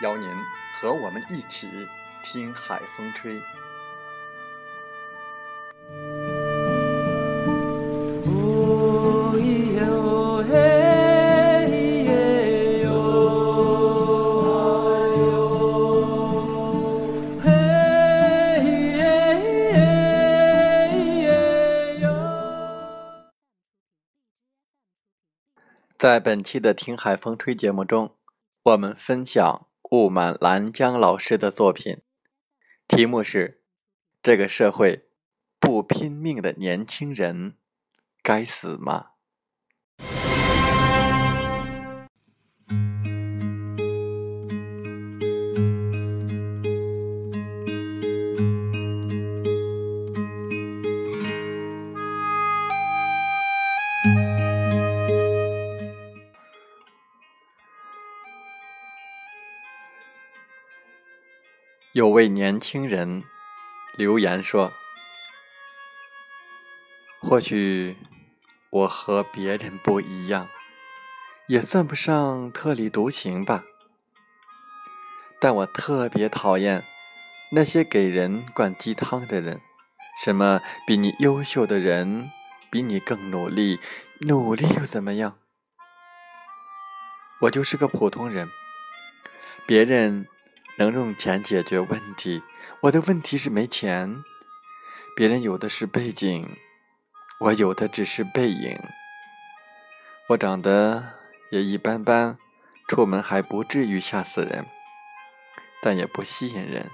邀您和我们一起听海风吹。在本期的《听海风吹》节目中，我们分享。雾满兰江老师的作品，题目是《这个社会不拼命的年轻人该死吗》。有位年轻人留言说：“或许我和别人不一样，也算不上特立独行吧。但我特别讨厌那些给人灌鸡汤的人。什么比你优秀的人比你更努力，努力又怎么样？我就是个普通人，别人。”能用钱解决问题，我的问题是没钱。别人有的是背景，我有的只是背影。我长得也一般般，出门还不至于吓死人，但也不吸引人。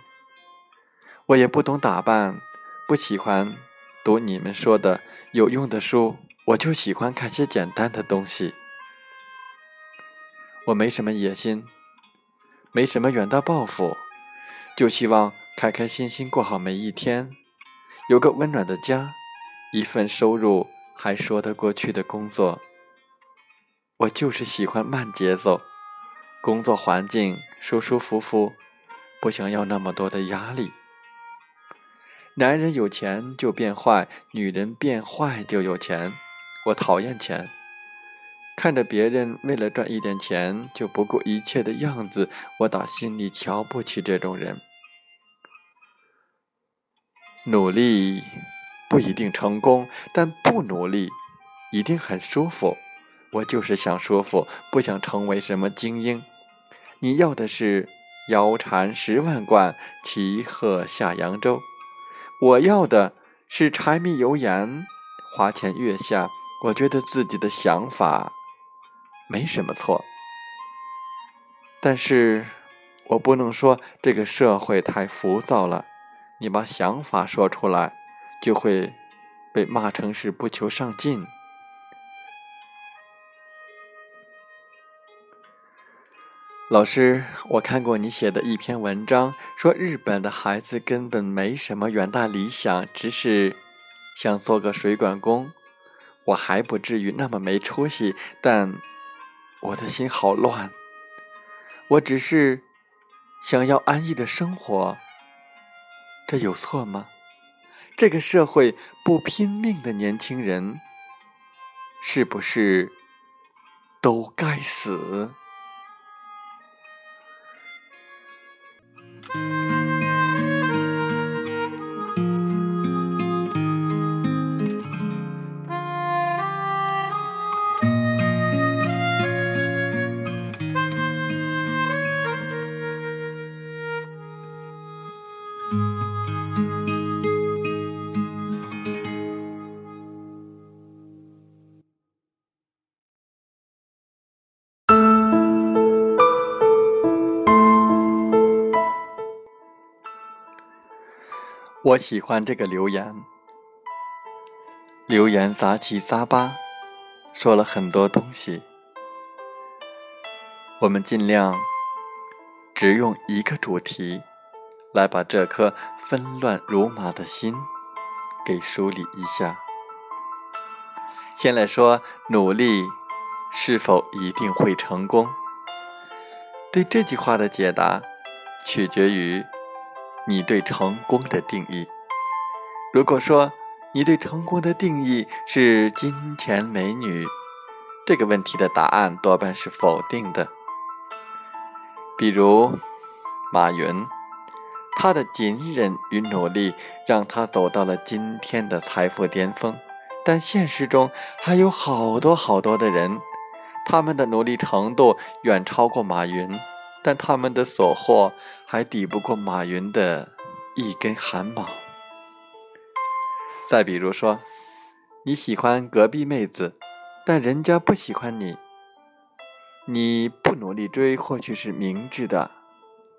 我也不懂打扮，不喜欢读你们说的有用的书，我就喜欢看些简单的东西。我没什么野心。没什么远大抱负，就希望开开心心过好每一天，有个温暖的家，一份收入还说得过去的工作。我就是喜欢慢节奏，工作环境舒舒服服，不想要那么多的压力。男人有钱就变坏，女人变坏就有钱。我讨厌钱。看着别人为了赚一点钱就不顾一切的样子，我打心里瞧不起这种人。努力不一定成功，但不努力一定很舒服。我就是想舒服，不想成为什么精英。你要的是腰缠十万贯，骑鹤下扬州。我要的是柴米油盐，花前月下。我觉得自己的想法。没什么错，但是我不能说这个社会太浮躁了。你把想法说出来，就会被骂成是不求上进。老师，我看过你写的一篇文章，说日本的孩子根本没什么远大理想，只是想做个水管工。我还不至于那么没出息，但。我的心好乱，我只是想要安逸的生活，这有错吗？这个社会不拼命的年轻人，是不是都该死？我喜欢这个留言，留言杂七杂八，说了很多东西。我们尽量只用一个主题来把这颗纷乱如麻的心给梳理一下。先来说，努力是否一定会成功？对这句话的解答，取决于。你对成功的定义，如果说你对成功的定义是金钱美女，这个问题的答案多半是否定的。比如马云，他的隐忍与努力让他走到了今天的财富巅峰，但现实中还有好多好多的人，他们的努力程度远超过马云。但他们的所获还抵不过马云的一根汗毛。再比如说，你喜欢隔壁妹子，但人家不喜欢你，你不努力追或许是明智的，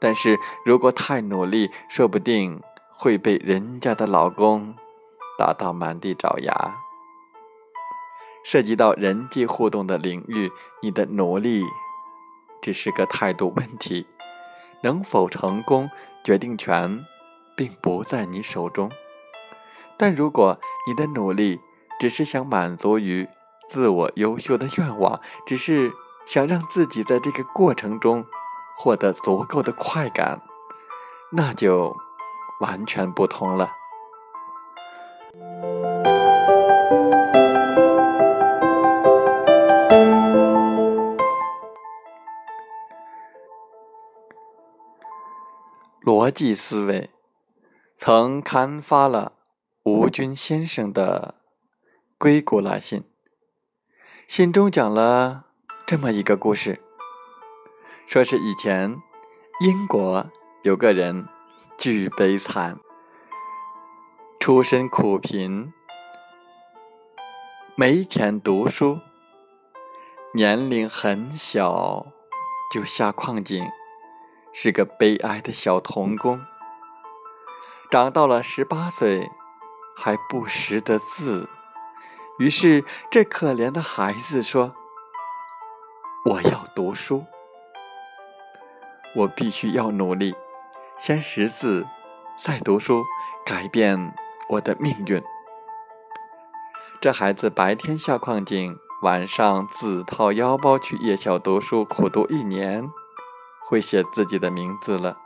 但是如果太努力，说不定会被人家的老公打到满地找牙。涉及到人际互动的领域，你的努力。只是个态度问题，能否成功，决定权并不在你手中。但如果你的努力只是想满足于自我优秀的愿望，只是想让自己在这个过程中获得足够的快感，那就完全不同了。逻辑思维曾刊发了吴军先生的《硅谷来信》，信中讲了这么一个故事：说是以前英国有个人巨悲惨，出身苦贫，没钱读书，年龄很小就下矿井。是个悲哀的小童工，长到了十八岁还不识得字，于是这可怜的孩子说：“我要读书，我必须要努力，先识字，再读书，改变我的命运。”这孩子白天下矿井，晚上自掏腰包去夜校读书，苦读一年。会写自己的名字了，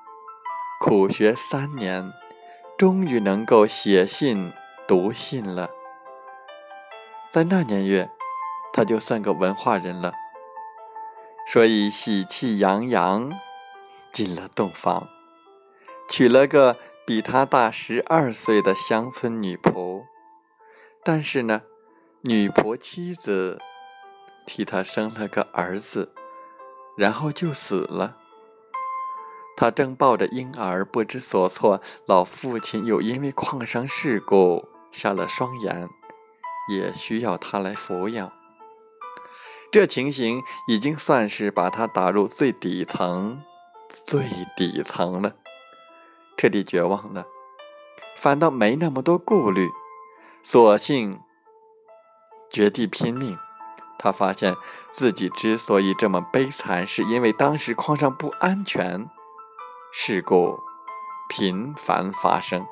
苦学三年，终于能够写信读信了。在那年月，他就算个文化人了，所以喜气洋洋进了洞房，娶了个比他大十二岁的乡村女仆。但是呢，女仆妻子替他生了个儿子，然后就死了。他正抱着婴儿不知所措，老父亲又因为矿上事故瞎了双眼，也需要他来抚养。这情形已经算是把他打入最底层、最底层了，彻底绝望了。反倒没那么多顾虑，索性绝地拼命。他发现自己之所以这么悲惨，是因为当时矿上不安全。事故频繁发生，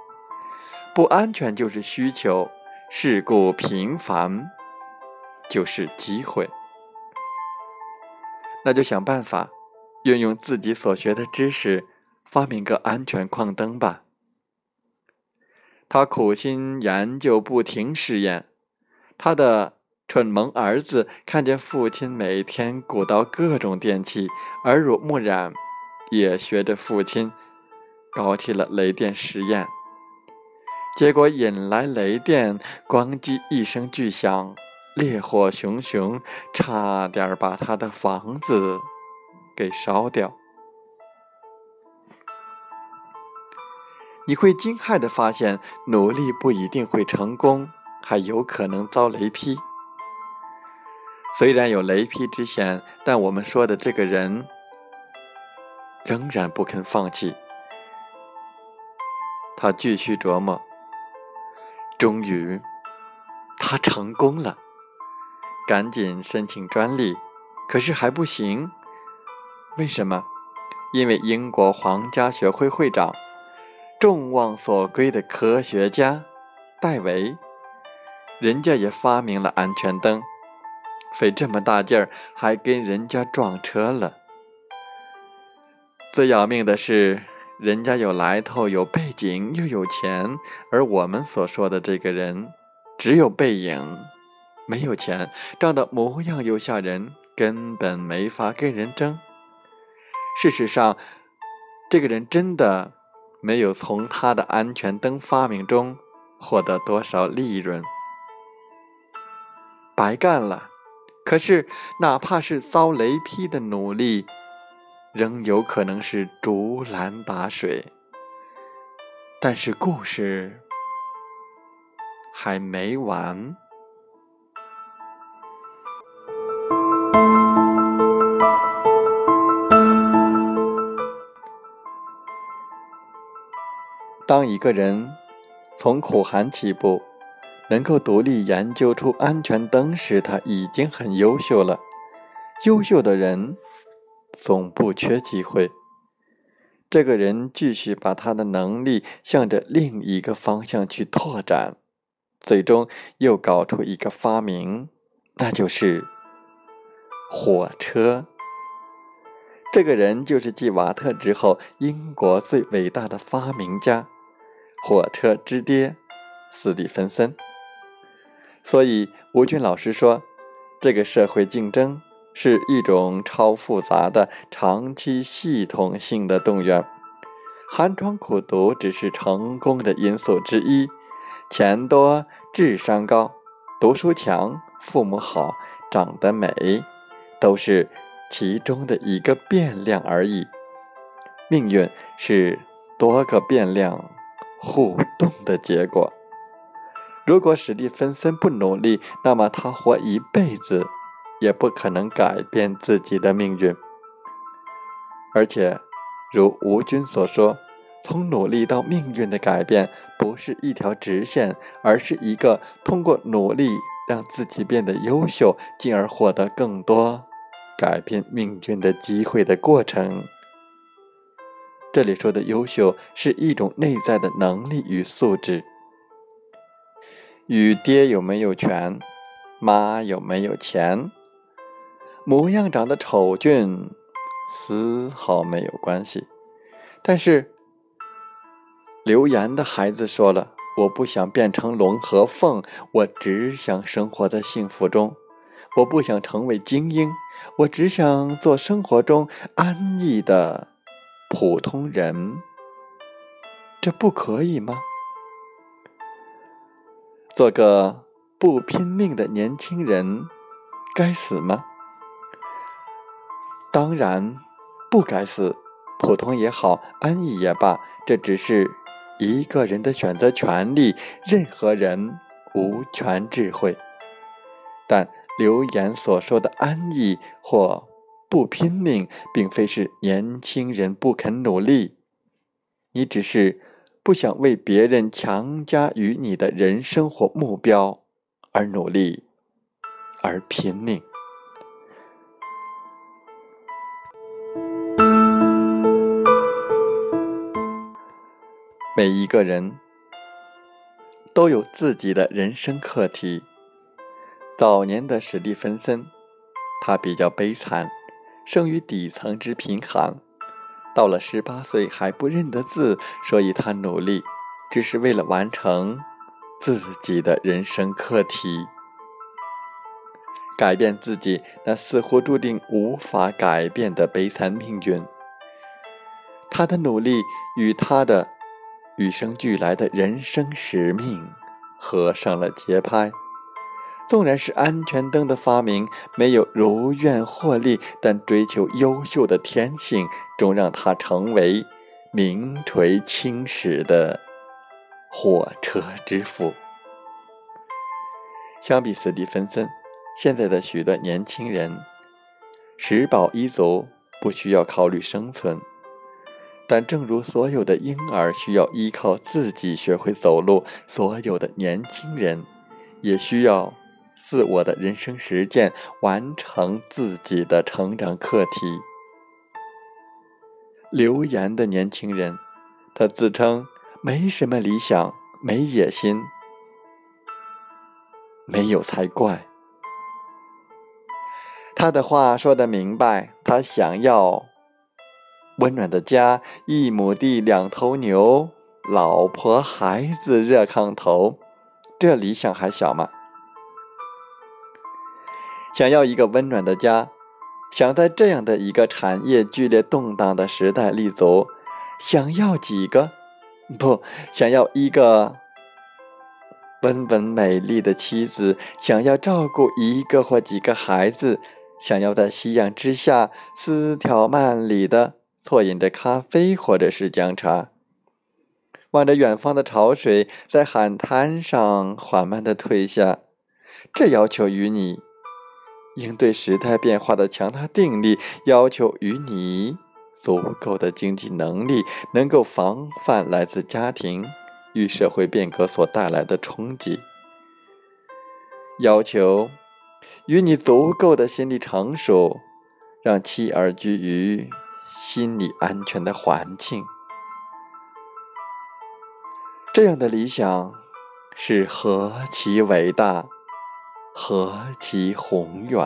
不安全就是需求；事故频繁就是机会。那就想办法运用自己所学的知识，发明个安全矿灯吧。他苦心研究，不停试验。他的蠢萌儿子看见父亲每天鼓捣各种电器，耳濡目染。也学着父亲搞起了雷电实验，结果引来雷电，咣叽一声巨响，烈火熊熊，差点把他的房子给烧掉。你会惊骇的发现，努力不一定会成功，还有可能遭雷劈。虽然有雷劈之险，但我们说的这个人。仍然不肯放弃，他继续琢磨。终于，他成功了，赶紧申请专利，可是还不行。为什么？因为英国皇家学会会长、众望所归的科学家戴维，人家也发明了安全灯，费这么大劲儿，还跟人家撞车了。最要命的是。人家有来头，有背景，又有钱，而我们所说的这个人，只有背影，没有钱，长得模样又吓人，根本没法跟人争。事实上，这个人真的没有从他的安全灯发明中获得多少利润，白干了。可是，哪怕是遭雷劈的努力。仍有可能是竹篮打水，但是故事还没完。当一个人从苦寒起步，能够独立研究出安全灯时，他已经很优秀了。优秀的人。总不缺机会。这个人继续把他的能力向着另一个方向去拓展，最终又搞出一个发明，那就是火车。这个人就是继瓦特之后英国最伟大的发明家——火车之爹斯蒂芬森。所以吴军老师说，这个社会竞争。是一种超复杂的、长期系统性的动员，寒窗苦读只是成功的因素之一。钱多、智商高、读书强、父母好、长得美，都是其中的一个变量而已。命运是多个变量互动的结果。如果史蒂芬森不努力，那么他活一辈子。也不可能改变自己的命运，而且，如吴军所说，从努力到命运的改变不是一条直线，而是一个通过努力让自己变得优秀，进而获得更多改变命运的机会的过程。这里说的优秀是一种内在的能力与素质，与爹有没有权，妈有没有钱。模样长得丑俊，丝毫没有关系。但是，留言的孩子说了：“我不想变成龙和凤，我只想生活在幸福中。我不想成为精英，我只想做生活中安逸的普通人。这不可以吗？做个不拼命的年轻人，该死吗？”当然不该死，普通也好，安逸也罢，这只是一个人的选择权利，任何人无权智慧。但留言所说的安逸或不拼命，并非是年轻人不肯努力，你只是不想为别人强加于你的人生或目标而努力，而拼命。每一个人都有自己的人生课题。早年的史蒂芬森，他比较悲惨，生于底层之贫寒，到了十八岁还不认得字，所以他努力，只是为了完成自己的人生课题，改变自己那似乎注定无法改变的悲惨命运。他的努力与他的。与生俱来的人生使命合上了节拍。纵然是安全灯的发明没有如愿获利，但追求优秀的天性终让他成为名垂青史的火车之父。相比斯蒂芬森，现在的许多年轻人食饱衣足，不需要考虑生存。但正如所有的婴儿需要依靠自己学会走路，所有的年轻人也需要自我的人生实践，完成自己的成长课题。留言的年轻人，他自称没什么理想，没野心，没有才怪。他的话说得明白，他想要。温暖的家，一亩地，两头牛，老婆孩子热炕头，这理想还小吗？想要一个温暖的家，想在这样的一个产业剧烈动荡的时代立足，想要几个？不，想要一个温文美丽的妻子，想要照顾一个或几个孩子，想要在夕阳之下丝条漫里的。错饮着咖啡，或者是姜茶，望着远方的潮水在海滩上缓慢的退下。这要求于你应对时代变化的强大定力，要求于你足够的经济能力，能够防范来自家庭与社会变革所带来的冲击，要求与你足够的心理成熟，让妻儿居于。心理安全的环境，这样的理想是何其伟大，何其宏远！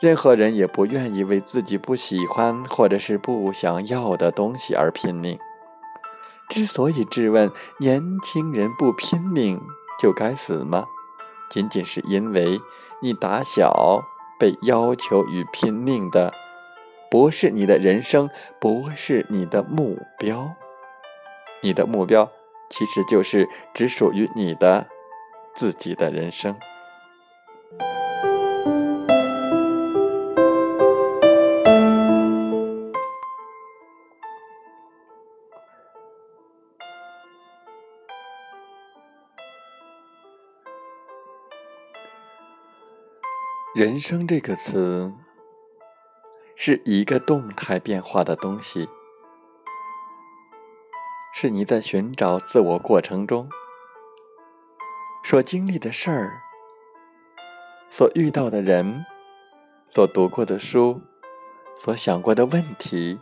任何人也不愿意为自己不喜欢或者是不想要的东西而拼命。之所以质问年轻人不拼命就该死吗？仅仅是因为你打小。被要求与拼命的，不是你的人生，不是你的目标。你的目标其实就是只属于你的自己的人生。人生这个词，是一个动态变化的东西，是你在寻找自我过程中所经历的事儿、所遇到的人、所读过的书、所想过的问题。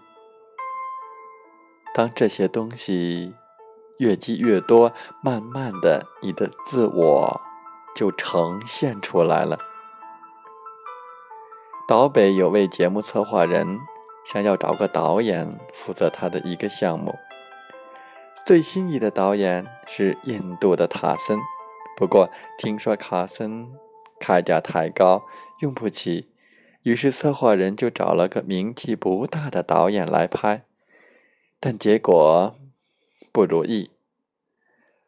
当这些东西越积越多，慢慢的，你的自我就呈现出来了。岛北有位节目策划人，想要找个导演负责他的一个项目。最心仪的导演是印度的塔森，不过听说卡森开价太高，用不起，于是策划人就找了个名气不大的导演来拍，但结果不如意。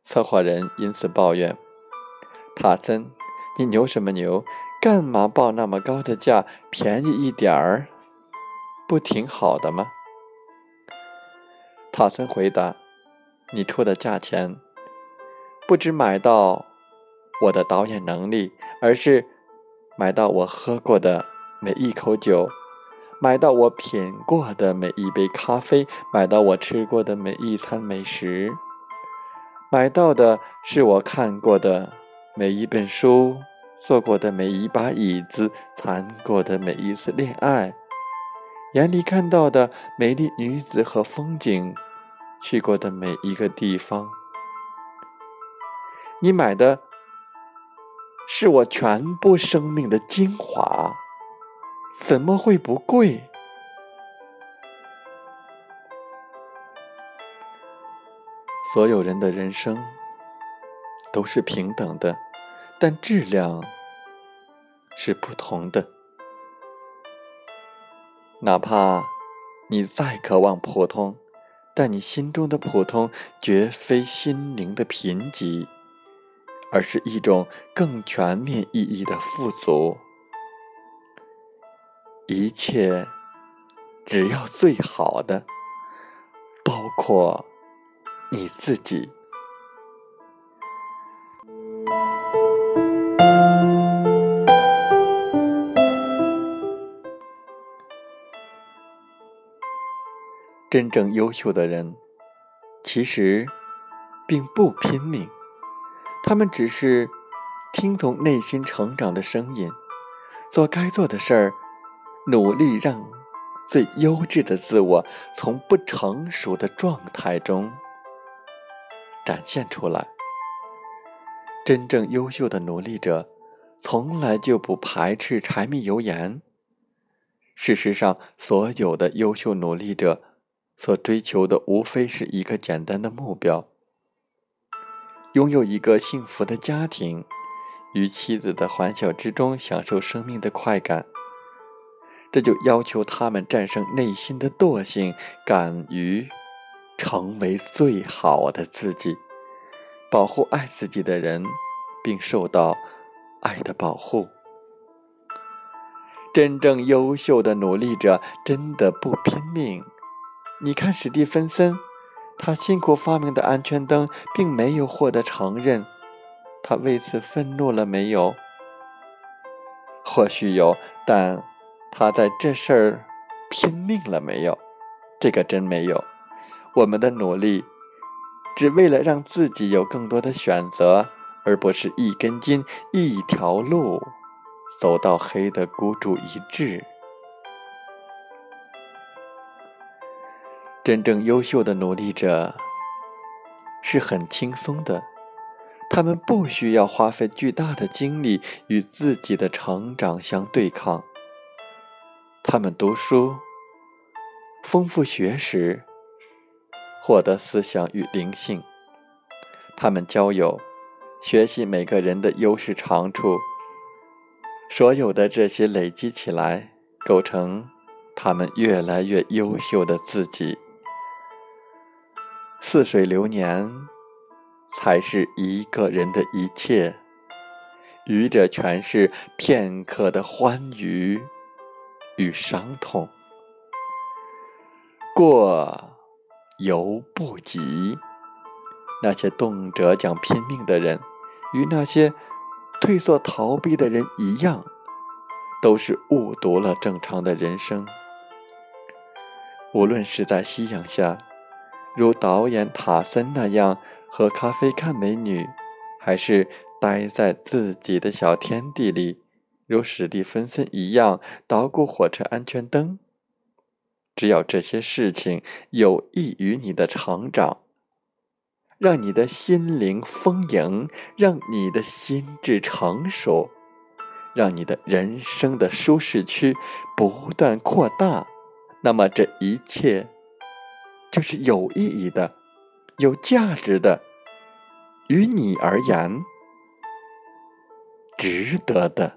策划人因此抱怨：“塔森，你牛什么牛？”干嘛报那么高的价？便宜一点儿，不挺好的吗？塔森回答：“你出的价钱，不止买到我的导演能力，而是买到我喝过的每一口酒，买到我品过的每一杯咖啡，买到我吃过的每一餐美食，买到的是我看过的每一本书。”坐过的每一把椅子，谈过的每一次恋爱，眼里看到的美丽女子和风景，去过的每一个地方，你买的是我全部生命的精华，怎么会不贵？所有人的人生都是平等的。但质量是不同的。哪怕你再渴望普通，但你心中的普通绝非心灵的贫瘠，而是一种更全面意义的富足。一切只要最好的，包括你自己。真正优秀的人，其实并不拼命，他们只是听从内心成长的声音，做该做的事儿，努力让最优质的自我从不成熟的状态中展现出来。真正优秀的努力者，从来就不排斥柴米油盐。事实上，所有的优秀努力者所追求的，无非是一个简单的目标：拥有一个幸福的家庭，与妻子的欢笑之中享受生命的快感。这就要求他们战胜内心的惰性，敢于成为最好的自己，保护爱自己的人，并受到爱的保护。真正优秀的努力者真的不拼命。你看史蒂芬森，他辛苦发明的安全灯并没有获得承认，他为此愤怒了没有？或许有，但他在这事儿拼命了没有？这个真没有。我们的努力，只为了让自己有更多的选择，而不是一根筋、一条路。走到黑的孤注一掷。真正优秀的努力者是很轻松的，他们不需要花费巨大的精力与自己的成长相对抗。他们读书，丰富学识，获得思想与灵性；他们交友，学习每个人的优势长处。所有的这些累积起来，构成他们越来越优秀的自己。似水流年，才是一个人的一切，余者全是片刻的欢愉与伤痛。过犹不及，那些动辄讲拼命的人，与那些。退缩逃避的人一样，都是误读了正常的人生。无论是在夕阳下，如导演塔森那样喝咖啡看美女，还是待在自己的小天地里，如史蒂芬森一样捣鼓火车安全灯，只要这些事情有益于你的成长。让你的心灵丰盈，让你的心智成熟，让你的人生的舒适区不断扩大，那么这一切就是有意义的、有价值的，于你而言值得的。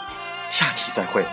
下期再会。